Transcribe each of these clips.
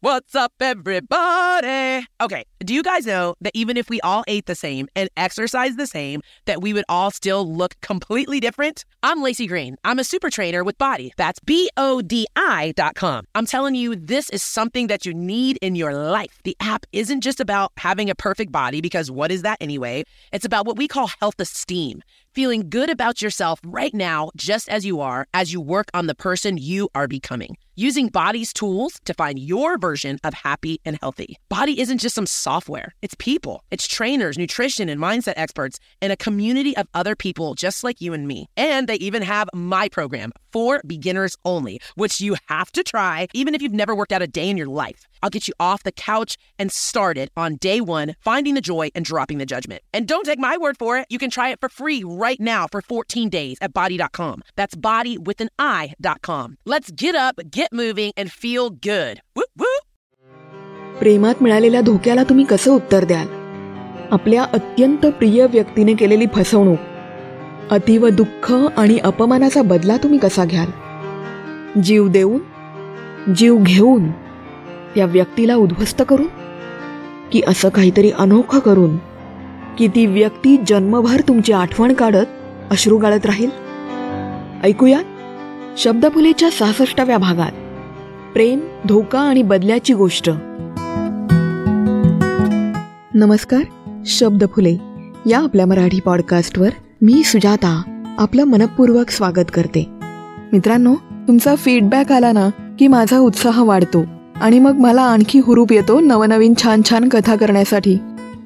What's up, everybody? Okay, do you guys know that even if we all ate the same and exercised the same, that we would all still look completely different? I'm Lacey Green. I'm a super trainer with Body. That's B O D I dot com. I'm telling you, this is something that you need in your life. The app isn't just about having a perfect body, because what is that anyway? It's about what we call health esteem feeling good about yourself right now, just as you are, as you work on the person you are becoming. Using Body's tools to find your version of happy and healthy. Body isn't just some software, it's people. It's trainers, nutrition, and mindset experts, and a community of other people just like you and me. And they even have my program for beginners only, which you have to try even if you've never worked out a day in your life. I'll get you off the couch and started on day one, finding the joy and dropping the judgment. And don't take my word for it. You can try it for free right now for 14 days at body.com. That's body with an I.com. Let's get up, get moving, and feel good. Whoop, whoop. प्रेमात मिळालेल्या धोक्याला तुम्ही कसं उत्तर द्याल आपल्या अत्यंत प्रिय व्यक्तीने केलेली फसवणूक अतीव दुःख आणि अपमानाचा बदला तुम्ही कसा घ्याल जीव देऊन जीव घेऊन त्या व्यक्तीला उद्ध्वस्त करून की असं काहीतरी अनोखं करून की ती व्यक्ती जन्मभर तुमची आठवण काढत अश्रू गाळत राहील? ऐकूया शब्दफुलेच्या सहासष्टाव्या भागात प्रेम धोका आणि बदल्याची गोष्ट. नमस्कार शब्द फुले या आपल्या मराठी पॉडकास्टवर मी सुजाता आपलं मनपूर्वक स्वागत करते. मित्रांनो तुमचा फीडबॅक आला ना की माझा उत्साह वाढतो. आणि मग मला आणखी हुरूप येतो नवनवीन छान छान कथा करण्यासाठी.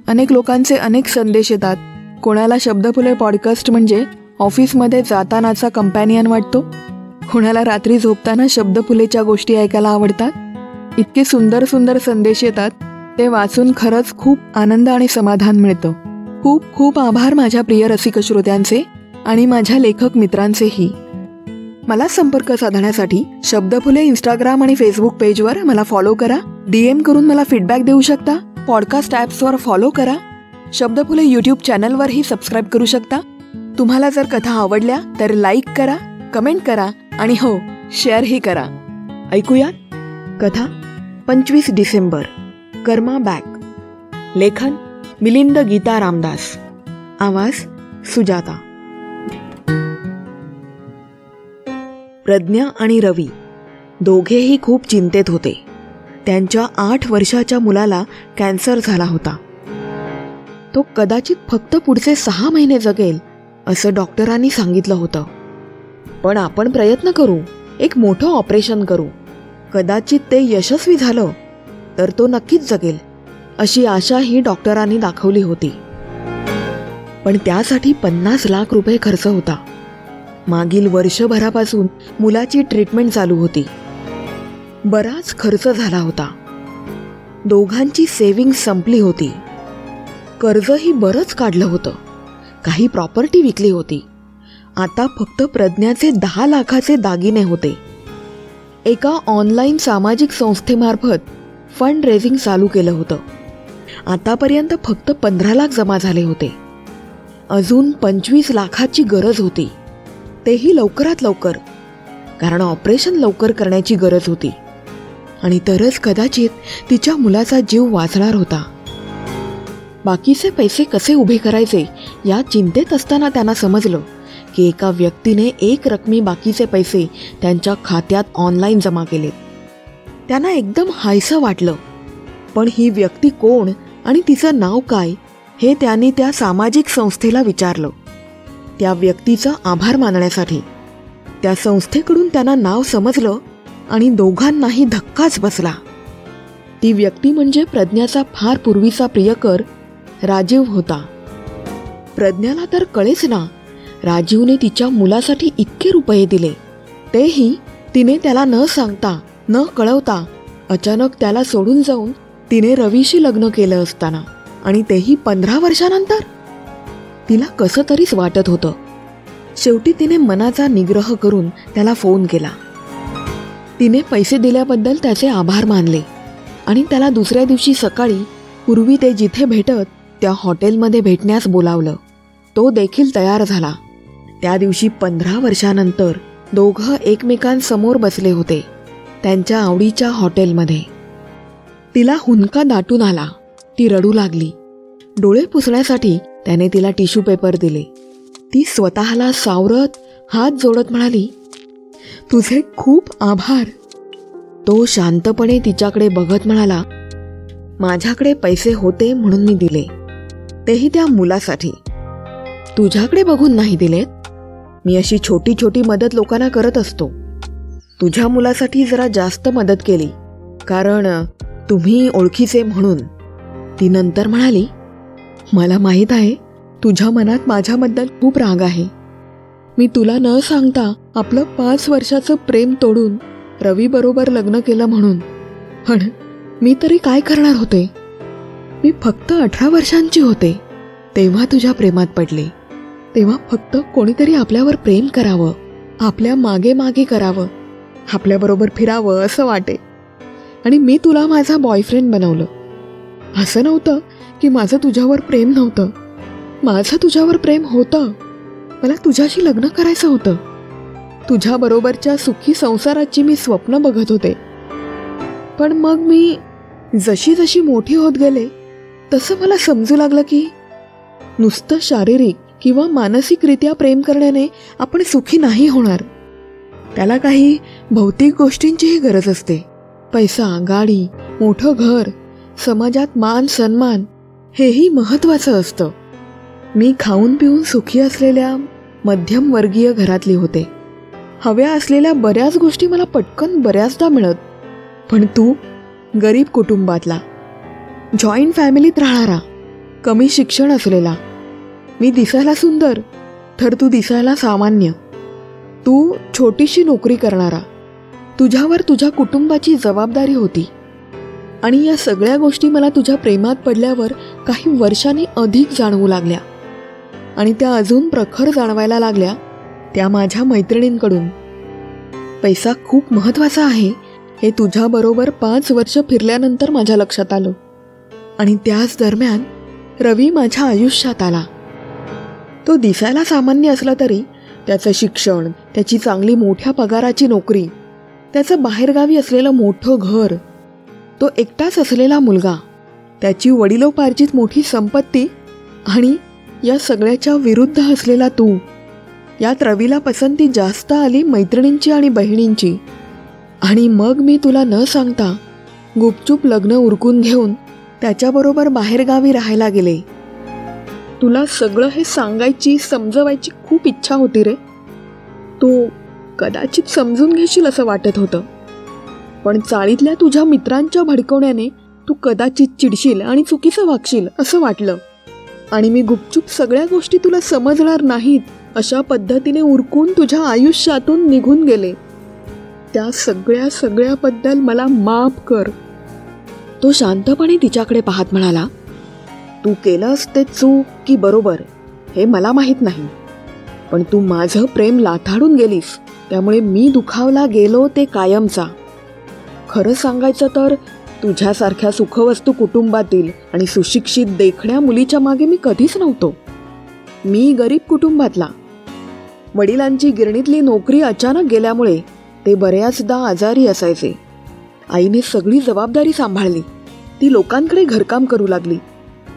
अनेक लोकांचे अनेक संदेश येतात. कोणाला शब्दफुले पॉडकास्ट म्हणजे ऑफिसमध्ये जातानाचा कंपॅनियन वाटतो? कोणाला रात्री झोपताना शब्दफुलेच्या गोष्टी ऐकायला आवडतात? इतके सुंदर सुंदर संदेश येतात ते वाचून खरंच खूप आनंद आणि समाधान मिळतं. खूप खूप आभार माझ्या प्रिय रसिक श्रोत्यांचे आणि माझ्या लेखक मित्रांचेही. मला संपर्क साधण्यासाठी शब्दफुले इंस्टाग्राम आणि फेसबुक पेजवर मला फॉलो करा. डीएम करून मला फीडबॅक देऊ शकता. पॉडकास्ट ॲप्सवर फॉलो करा. शब्दफुले यूट्यूब चॅनलवरही सबस्क्राईब करू शकता. तुम्हाला जर कथा आवडल्या तर लाईक करा कमेंट करा आणि हो शेअरही करा. ऐकूया. कथा. पंचवीस डिसेंबर. कर्मा बॅक लेखन. मिलिंद गीता रामदास. आवाज. सुजाता. प्रज्ञा आणि रवी दोघेही खूप चिंतेत होते. त्यांच्या आठ वर्षाच्या मुलाला कॅन्सर झाला होता. तो कदाचित फक्त पुढचे सहा महिने जगेल असं डॉक्टरांनी सांगितलं होतं. पण आपण प्रयत्न करू एक मोठं ऑपरेशन करू. कदाचित ते यशस्वी झालं तर तो नक्कीच जगेल अशी आशा ही डॉक्टरांनी दाखवली होती. पण त्यासाठी पन्नास लाख रुपये खर्च होता. मागील वर्षभरापासून मुलाची ट्रीटमेंट चालू होती. बराच खर्च झाला होता. दोघांची सेविंग संपली होती. कर्जही बरंच काढलं होतं. काही प्रॉपर्टी विकली होती. आता फक्त प्रज्ञाचे दहा लाखाचे दागिने होते. एका ऑनलाईन सामाजिक संस्थेमार्फत फंड रेझिंग चालू केलं होतं. आतापर्यंत फक्त पंधरा लाख जमा झाले होते. अजून पंचवीस लाखाची गरज होती. तेही लवकरात लवकर. कारण ऑपरेशन लवकर करण्याची गरज होती. आणि तरच कदाचित तिच्या मुलाचा जीव वाचणार होता. बाकीचे पैसे कसे उभे करायचे या चिंतेत असताना त्यांना समजलं की एका व्यक्तीने एक रकमी बाकीचे पैसे त्यांच्या खात्यात ऑनलाईन जमा केलेत. त्यांना एकदम हायसं वाटलं. पण ही व्यक्ती कोण आणि तिचं नाव काय हे त्यांनी त्या सामाजिक संस्थेला विचारलं. त्या व्यक्तीचा आभार मानण्यासाठी. त्या संस्थेकडून त्यांना नाव समजलं आणि दोघांनाही धक्काच बसला. ती व्यक्ती म्हणजे प्रज्ञाचा फार पूर्वीचा प्रियकर राजीव होता. प्रज्ञाला तर कळेच ना राजीवने तिच्या मुलासाठी इतके रुपये दिले. तेही तिने त्याला न सांगता न कळवता अचानक त्याला सोडून जाऊन तिने रवीशी लग्न केलं असताना आणि तेही पंधरा वर्षानंतर? तिला कसं तरीच वाटत होतं. शेवटी तिने मनाचा निग्रह करून त्याला फोन केला. तिने पैसे दिल्याबद्दल त्याचे आभार मानले आणि त्याला दुसऱ्या दिवशी सकाळी पूर्वी ते जिथे भेटत त्या हॉटेलमध्ये भेटण्यास बोलावलं. तो देखील तयार झाला. त्या दिवशी पंधरा वर्षानंतर दोघं एकमेकांसमोर बसले होते त्यांच्या आवडीच्या हॉटेलमध्ये. तिला हुंदका दाटून आला. ती रडू लागली. डोळे पुसण्यासाठी त्याने तिला टिश्यू पेपर दिले. ती स्वतःला सावरत हात जोडत म्हणाली तुझे खूप आभार. तो शांतपणे तिच्याकडे बघत म्हणाला माझ्याकडे पैसे होते म्हणून मी दिले. तेही त्या मुलासाठी. तुझ्याकडे बघून नाही दिलेत. मी अशी छोटी छोटी मदत लोकांना करत असतो. तुझ्या मुलासाठी जरा जास्त मदत केली. कारण तुम्ही ओळखीचे म्हणून. ती नंतर म्हणाली मला माहीत आहे तुझ्या मनात माझ्याबद्दल खूप राग आहे. मी तुला न सांगता आपलं पाच वर्षाचं प्रेम तोडून रवीबरोबर लग्न केलं म्हणून. पण मी तरी काय करणार होते? मी फक्त अठरा वर्षांची होते तेव्हा तुझ्या प्रेमात पडले. तेव्हा फक्त कोणीतरी आपल्यावर प्रेम करावं आपल्या मागे मागे करावं आपल्याबरोबर फिरावं असं वाटे. आणि मी तुला माझा बॉयफ्रेंड बनवलं. असं नव्हतं की माझं तुझ्यावर प्रेम नव्हतं. माझं तुझ्यावर प्रेम होतं. मला तुझ्याशी लग्न करायचं होतं. तुझ्याबरोबरच्या सुखी संसाराची मी स्वप्न बघत होते. पण मग मी जशी जशी मोठी होत गेले तसं मला समजू लागलं की नुसतं शारीरिक किंवा मानसिकरित्या प्रेम करण्याने आपण सुखी नाही होणार. त्याला काही भौतिक गोष्टींचीही गरज असते. पैसा गाडी मोठं घर समाजात मान सन्मान हेही महत्त्वाचं असतं. मी खाऊन पिऊन सुखी असलेल्या मध्यमवर्गीय घरातली होते. हव्या असलेल्या बऱ्याच गोष्टी मला पटकन बऱ्याचदा मिळत पण तू गरीब कुटुंबातला जॉईंट फॅमिलीत राहणारा कमी शिक्षण असलेला मी दिसायला सुंदर तर तू दिसायला सामान्य. तू छोटीशी नोकरी करणारा तुझ्यावर तुझ्या कुटुंबाची जबाबदारी होती. आणि या सगळ्या गोष्टी मला तुझ्या प्रेमात पडल्यावर काही वर्षांनी अधिक जाणवू लागल्या. आणि त्या अजून प्रखर जाणवायला लागल्या त्या माझ्या मैत्रिणींकडून. पैसा खूप महत्त्वाचा आहे हे तुझ्याबरोबर पाच वर्ष फिरल्यानंतर माझ्या लक्षात आलं. आणि त्याच दरम्यान रवी माझ्या आयुष्यात आला. तो दिसायला सामान्य असला तरी त्याचं शिक्षण त्याची चांगली मोठ्या पगाराची नोकरी त्याचं बाहेरगावी असलेलं मोठं घर तो एकटाच असलेला मुलगा त्याची वडिलोपार्जित मोठी संपत्ती आणि या सगळ्याच्या विरुद्ध असलेला तू. यात रवीला पसंती जास्त आली मैत्रिणींची आणि बहिणींची. आणि मग मी तुला न सांगता गुपचूप लग्न उरकून घेऊन त्याच्याबरोबर बाहेरगावी राहायला गेले. तुला सगळं हे सांगायची समजवायची खूप इच्छा होती रे. तू कदाचित समजून घेशील असं वाटत होतं. पण चाळीतल्या तुझ्या मित्रांच्या भडकवण्याने तू कदाचित चिडशील आणि चुकीचं वागशील असं वाटलं. आणि मी गुपचूप सगळ्या गोष्टी तुला समजणार नाहीत अशा पद्धतीने उरकून तुझ्या आयुष्यातून निघून गेले. त्या सगळ्या सगळ्याबद्दल मला माफ कर. तो शांतपणे तिच्याकडे पाहत म्हणाला तू केलंस ते चूक की बरोबर हे मला माहीत नाही. पण तू माझं प्रेम लाथाडून गेलीस त्यामुळे मी दुखावला गेलो ते कायमचा. खरं सांगायचं तर तुझ्यासारख्या सुखवस्तू कुटुंबातील आणि सुशिक्षित देखण्या मुलीच्या मागे मी कधीच नव्हतो. मी गरीब कुटुंबातला. वडिलांची गिरणीतली नोकरी अचानक गेल्यामुळे ते बऱ्याचदा आजारी असायचे. आईने सगळी जबाबदारी सांभाळली. ती लोकांकडे घरकाम करू लागली.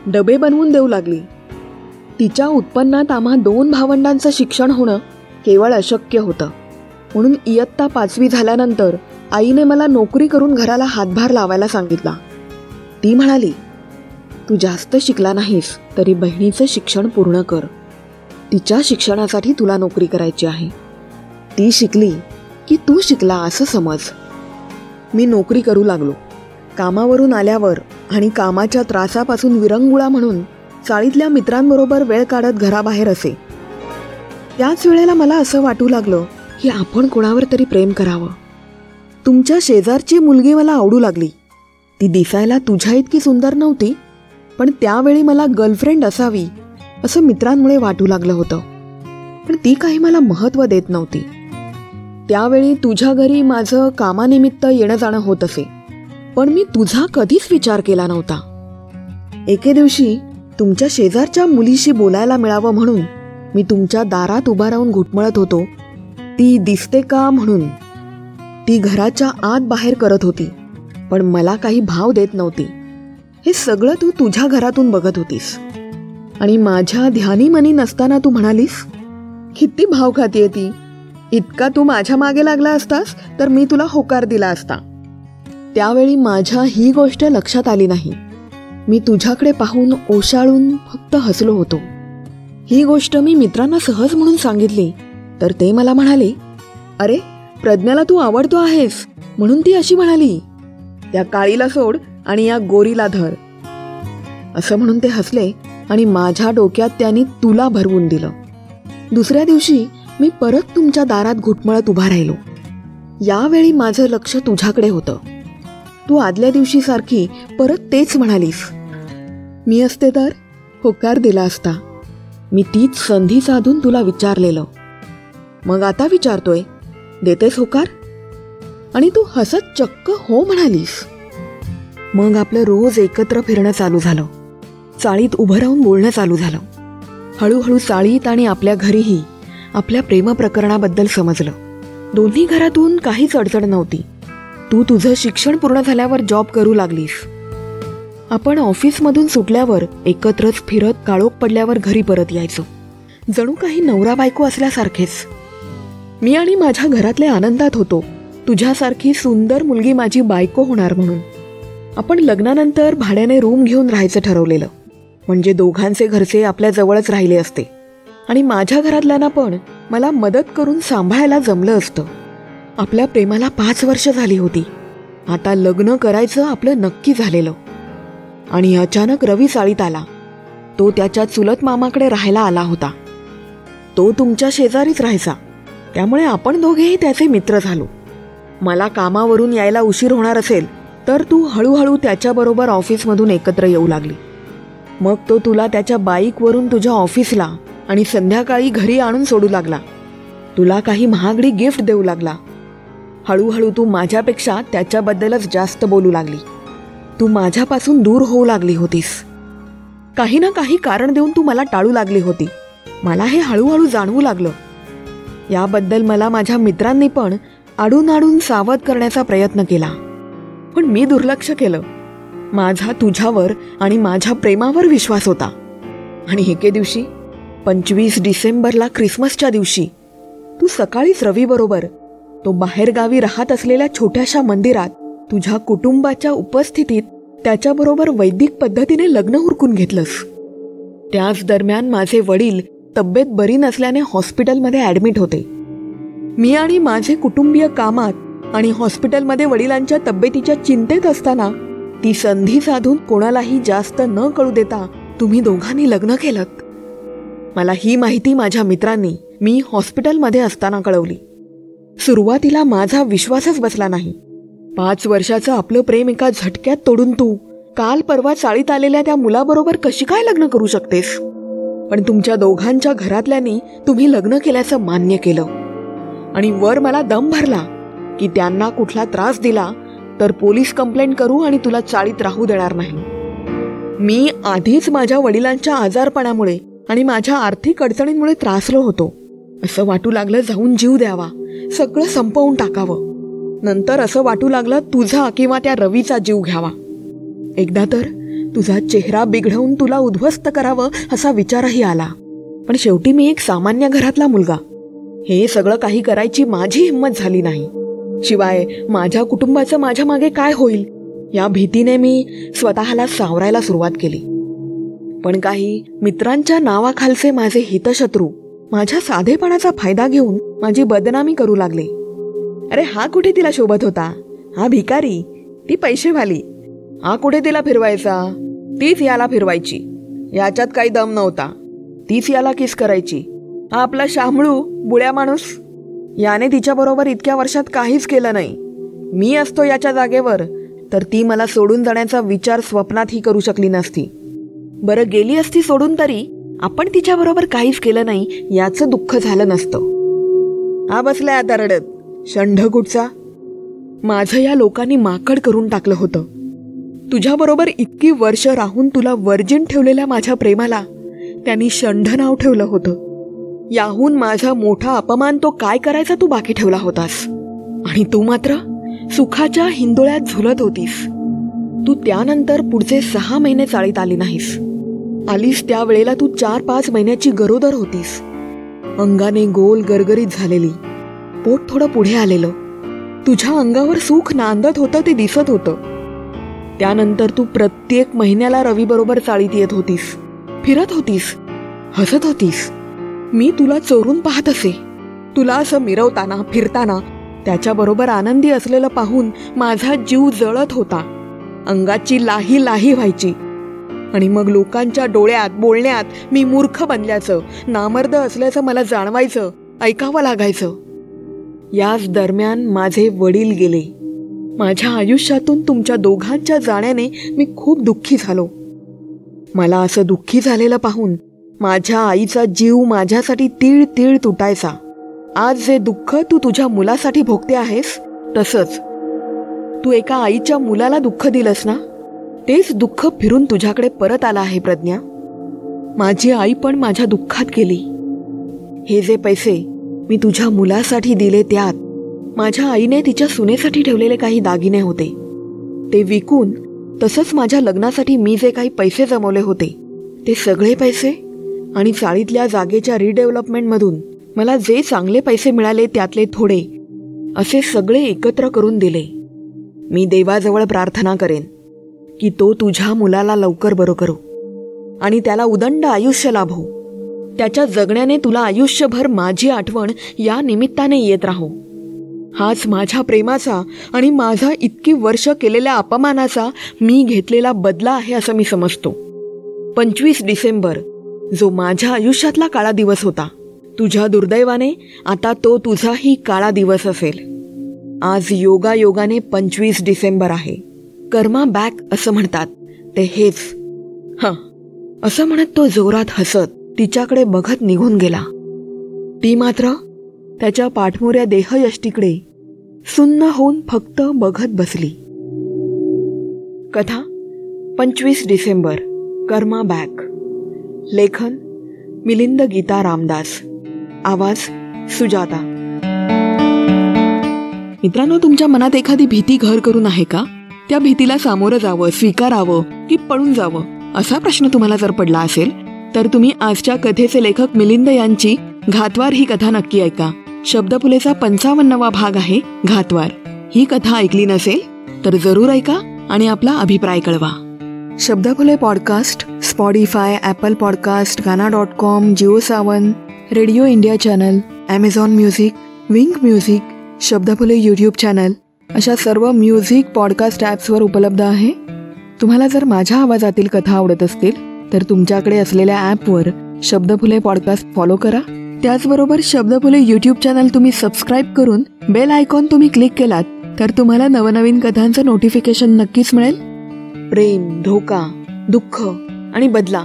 डबे बनवून देऊ लागली. तिच्या उत्पन्नात आम्हा दोन भावंडांचं शिक्षण होणं केवळ अशक्य होतं. म्हणून इयत्ता पाचवी झाल्यानंतर आईने मला नोकरी करून घराला हातभार लावायला सांगितला. ती म्हणाली तू जास्त शिकला नाहीस तरी बहिणीचं शिक्षण पूर्ण कर. तिच्या शिक्षणासाठी तुला नोकरी करायची आहे. ती शिकली की तू शिकला असं समज. मी नोकरी करू लागलो. कामावरून आल्यावर आणि कामाच्या त्रासापासून विरंगुळा म्हणून चाळीतल्या मित्रांबरोबर वेळ काढत घराबाहेर असे. त्याच वेळेला मला असं वाटू लागलं की आपण कोणावर तरी प्रेम करावं. तुमच्या शेजारची मुलगी मला आवडू लागली. ती दिसायला तुझ्या इतकी सुंदर नव्हती पण त्यावेळी मला गर्लफ्रेंड असावी असं मित्रांमुळे वाटू लागलं होतं. पण ती काही मला महत्त्व देत नव्हती. त्यावेळी तुझ्या घरी माझं कामानिमित्त येणं जाणं होत असे पण मी तुझा कधीच विचार केला नव्हता. एके दिवशी तुमच्या शेजारच्या मुलीशी बोलायला मिळावं म्हणून मी तुमच्या दारात उभा राहून घुटमळत होतो. ती दिसते का म्हणून ती घराच्या आत बाहेर करत होती पण मला काही भाव देत नव्हती. हे सगळं तू तुझ्या घरातून बघत होतीस. आणि माझ्या ध्यानी मनी नसताना तू म्हणालीस किती भाव खातीये ती. इतका तू माझ्या मागे लागला असतास तर मी तुला होकार दिला असता. त्यावेळी माझ्या ही गोष्ट लक्षात आली नाही. मी तुझ्याकडे पाहून ओशाळून फक्त हसलो होतो. ही गोष्ट मी मित्रांना सहज म्हणून सांगितली तर ते मला म्हणाले अरे प्रज्ञाला तू आवडतो आहेस म्हणून ती अशी म्हणाली. त्या काळीला सोड आणि या गोरीला धर. असं म्हणून ते हसले आणि माझ्या डोक्यात त्यांनी तुला भरवून दिलं. दुसऱ्या दिवशी मी परत तुमच्या दारात घुटमळत उभा राहिलो. यावेळी माझं लक्ष तुझ्याकडे होतं. तू आदल्या दिवशी सारखी परत तेच म्हणालीस. मी असते तर? होकार दिला असता. मी तीच संधी साधून तुला विचारलेलं. मग आता विचारतोय देतेस होकार? आणि तू हसत चक्क हो म्हणालीस. मग आपलं रोज एकत्र फिरणं चालू झालं. चाळीत उभं राहून बोलणं चालू झालं. हळूहळू चाळीत आणि आपल्या घरीही आपल्या प्रेमप्रकरणाबद्दल समजलं. दोन्ही घरातून काहीच अडचण नव्हती. तू तुझं शिक्षण पूर्ण झाल्यावर जॉब करू लागलीस. आपण ऑफिसमधून सुटल्यावर एकत्रच फिरत काळोख पडल्यावर घरी परत यायचो. जणू काही नवरा बायको असल्यासारखेच. मी आणि माझ्या घरातले आनंदात होतो. तुझ्यासारखी सुंदर मुलगी माझी बायको होणार म्हणून. आपण लग्नानंतर भाड्याने रूम घेऊन राहायचं ठरवलेलं. म्हणजे दोघांचे घरचे आपल्या जवळच राहिले असते. आणि माझ्या घरातल्यांना पण मला मदत करून सांभाळायला जमलं असतं. आपल्या प्रेमाला पाच वर्ष झाली होती. आता लग्न करायचं आपलं नक्की झालेलं. आणि अचानक रवी चाळीत आला. तो त्याच्या चुलत मामाकडे राहायला आला होता. तो तुमच्या शेजारीच राहायचा. त्यामुळे आपण दोघेही त्याचे मित्र झालो. मला कामावरून यायला उशीर होणार असेल तर तू हळूहळू त्याच्याबरोबर ऑफिसमधून एकत्र येऊ लागली. मग तो तुला त्याच्या बाईकवरून तुझ्या ऑफिसला आणि संध्याकाळी घरी आणून सोडू लागला. तुला काही महागडी गिफ्ट देऊ लागला. हळूहळू तू माझ्यापेक्षा त्याच्याबद्दलच जास्त बोलू लागली. तू माझ्यापासून दूर होऊ लागली होतीस. काही ना काही कारण देऊन तू मला टाळू लागली होती. मला हे हळूहळू जाणवू लागलं. याबद्दल मला माझ्या मित्रांनी पण आडून आडून सावध करण्याचा प्रयत्न केला. पण मी दुर्लक्ष केलं. माझा तुझ्यावर आणि माझ्या प्रेमावर विश्वास होता. आणि एके दिवशी पंचवीस डिसेंबरला क्रिसमसच्या दिवशी तू सकाळीच रवीबरोबर तो बाहेरगावी राहत असलेल्या छोट्याशा मंदिरात तुझ्या कुटुंबाच्या उपस्थितीत त्याच्याबरोबर वैदिक पद्धतीने लग्न उरकून घेतलंस. त्याच दरम्यान माझे वडील तब्येत बरी नसल्याने हॉस्पिटलमध्ये ॲडमिट होते. मी आणि माझे कुटुंबीय कामात आणि हॉस्पिटलमध्ये वडिलांच्या तब्येतीच्या चिंतेत असताना ती संधी साधून कोणालाही जास्त न कळू देता तुम्ही दोघांनी लग्न केलं. मला ही माहिती माझ्या मित्रांनी मी हॉस्पिटलमध्ये असताना कळवली. सुरुवातीला माझा विश्वासच बसला नाही. पाच वर्षाचं आपलं प्रेम एका झटक्यात तोडून तू काल परवा चाळीत आलेल्या त्या मुलाबरोबर कशी काय लग्न करू शकतेस? पण तुमच्या दोघांच्या घरातल्यांनी तुम्ही लग्न केल्याचं मान्य केलं. आणि वर मला दम भरला की त्यांना कुठला त्रास दिला तर पोलीस कंप्लेंट करू आणि तुला चाळीत राहू देणार नाही. मी आधीच माझ्या वडिलांच्या आजारपणामुळे आणि माझ्या आर्थिक अडचणींमुळे त्रासलो होतो. असं वाटू लागलं जाऊन जीव द्यावा. सगळं संपवून टाकावं. नंतर असं वाटू लागलं तुझा किंवा त्या रवीचा जीव घ्यावा. एकदा तर तुझा चेहरा बिघडवून तुला उद्ध्वस्त करावं असा विचारही आला. पण शेवटी मी एक सामान्य घरातला मुलगा. हे सगळं काही करायची माझी हिंमत झाली नाही. शिवाय माझ्या कुटुंबाचं माझ्या मागे काय होईल? या भीतीने मी स्वतःला सावरायला सुरुवात केली. पण काही मित्रांच्या नावाखालचे माझे हितशत्रू माझ्या साधेपणाचा फायदा घेऊन माझी बदनामी करू लागले. अरे हा कुठे तिला शोभत होता? हा भिकारी? ती पैसेवाली हा कुठे तिला फिरवायचा? तीच याला फिरवायची. याच्यात काही दम नव्हता. तीच याला किस करायची? हा आपला शामळू बुळ्या माणूस. याने तिच्याबरोबर इतक्या वर्षात काहीच केलं नाही. मी असतो याच्या जागेवर तर ती मला सोडून जाण्याचा विचार स्वप्नातही करू शकली नसती. बरं गेली असती सोडून तरी आपण तिच्याबरोबर काहीच केलं नाही याचं दुःख झालं नसतं. हा बसलाय आता रडत. षंढकुटचा माझं या लोकांनी माकड करून टाकलं होतं. तुझ्याबरोबर इतकी वर्ष राहून तुला वर्जिन ठेवलेल्या माझ्या प्रेमाला त्यांनी षंढ नाव ठेवलं होतं. याहून माझा मोठा अपमान तो काय करायचा तू बाकी ठेवला होतास? आणि तू मात्र सुखाच्या हिंदोळ्यात झुलत होतीस. तू त्यानंतर पुढचे सहा महिने चाळीत आली नाहीस. आलीस त्यावेळेला तू चार पाच महिन्याची गरोदर होतीस. अंगाने गोल गरगरीत झालेली. पोट थोडं पुढे आलेलं. तुझ्या अंगावर सुख नांदत होतं ते दिसत होतं. त्यानंतर तू प्रत्येक महिन्याला रवीबरोबर चाळीत येत होतीस. फिरत होतीस. हसत होतीस. मी तुला चोरून पाहत असे. तुला असं मिरवताना फिरताना त्याच्याबरोबर आनंदी असलेलं पाहून माझा जीव जळत होता. अंगाची लाही लाही व्हायची. आणि मग लोकांच्या डोळ्यात बोलण्यात मी मूर्ख बनल्याचं नामर्द असल्याचं मला जाणवायचं ऐकावं लागायचं. याच दरम्यान माझे वडील गेले. माझ्या आयुष्यातून तुमच्या दोघांच्या जाण्याने मी खूप दुःखी झालो. मला असं दुःखी झालेलं पाहून माझ्या आईचा जीव माझ्यासाठी तीळ तीळ तुटायचा. आज जे दुःख तू तुझ्या मुलासाठी भोगते आहेस तसंच. तू एका आईच्या मुलाला दुःख दिलंस ना? तेच दुःख फिरून तुझ्याकडे परत आलं आहे प्रज्ञा. माझी आई पण माझ्या दुःखात गेली. हे जे पैसे मी तुझ्या मुलासाठी दिले त्यात माझ्या आईने तिच्या सुनेसाठी ठेवलेले काही दागिने होते. ते विकून तसंच माझ्या लग्नासाठी मी जे काही पैसे जमवले होते ते सगळे पैसे आणि चाळीतल्या जागेच्या रिडेव्हलपमेंटमधून मला जे चांगले पैसे मिळाले त्यातले थोडे असे सगळे एकत्र करून दिले. मी देवाजवळ प्रार्थना करेन की तो तुझ्या मुलाला लवकर बरं करू आणि त्याला उदंड आयुष्य लाभो. त्याच्या जगण्याने तुला आयुष्यभर माझी आठवण या निमित्ताने येत राहो. हाच माझ्या प्रेमाचा आणि माझा इतकी वर्ष केलेल्या अपमानाचा मी घेतलेला बदला आहे असं मी समजतो. पंचवीस डिसेंबर जो माझ्या आयुष्यातला काळा दिवस होता. तुझ्या दुर्दैवाने आता तो तुझाही काळा दिवस असेल. आज योगा योगाने पंचवीस डिसेंबर आहे. कर्मा बॅक असं म्हणतात. ते हेच. हां. असं म्हणत तो जोरात हसत तिच्याकडे बघत निघून गेला. ती मात्र त्याच्या पाठमोऱ्या देहयष्टीकडे सुन्न होऊन फक्त बघत बसली. कथा पंचवीस डिसेंबर कर्मा बॅक. लेखन मिलिंद गीता रामदास. आवाज सुजाता. मित्रांनो तुमच्या मनात एखादी भीती घर करून आहे का? त्या भीतीला सामोरं जावं स्वीकारावं की पळून जावं असा प्रश्न तुम्हाला जर पडला असेल तर तुम्ही आजच्या कथेचे लेखक मिलिंद यांची घातवार ही कथा नक्की ऐका. शब्दफुलेचा पंचावन्नवा भाग आहे घातवार. ही कथा ऐकली नसेल तर जरूर ऐका आणि आपला अभिप्राय कळवा. Shabdaphule podcast Spotify Apple podcast Gaana dot com Jio Saavn radio India channel Amazon music Wynk music Shabdaphule YouTube channel अशा सर्व म्युझिक पॉडकास्ट ॲप्सवर उपलब्ध आहे. तुम्हाला जर माझ्या आवाजातील कथा आवडत असतील तर तुमच्याकडे असलेल्या ॲपवर शब्दफुले पॉडकास्ट फॉलो करा. त्याचबरोबर शब्दफुले यूट्यूब चॅनल तुम्ही सबस्क्राईब करून बेल आयकॉन तुम्ही क्लिक केलात तर तुम्हाला नवनवीन कथांचं नोटिफिकेशन नक्कीच मिळेल. प्रेम धोका दुःख आणि बदला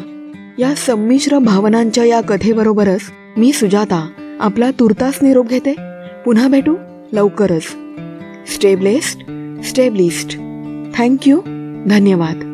या संमिश्र भावनांच्या या कथेबरोबरच मी सुजाता आपला तुर्तास निरोप घेते. पुन्हा भेटू लवकरच. स्टेबलेस्ट स्टेबलिस्ट थँक्यू धन्यवाद.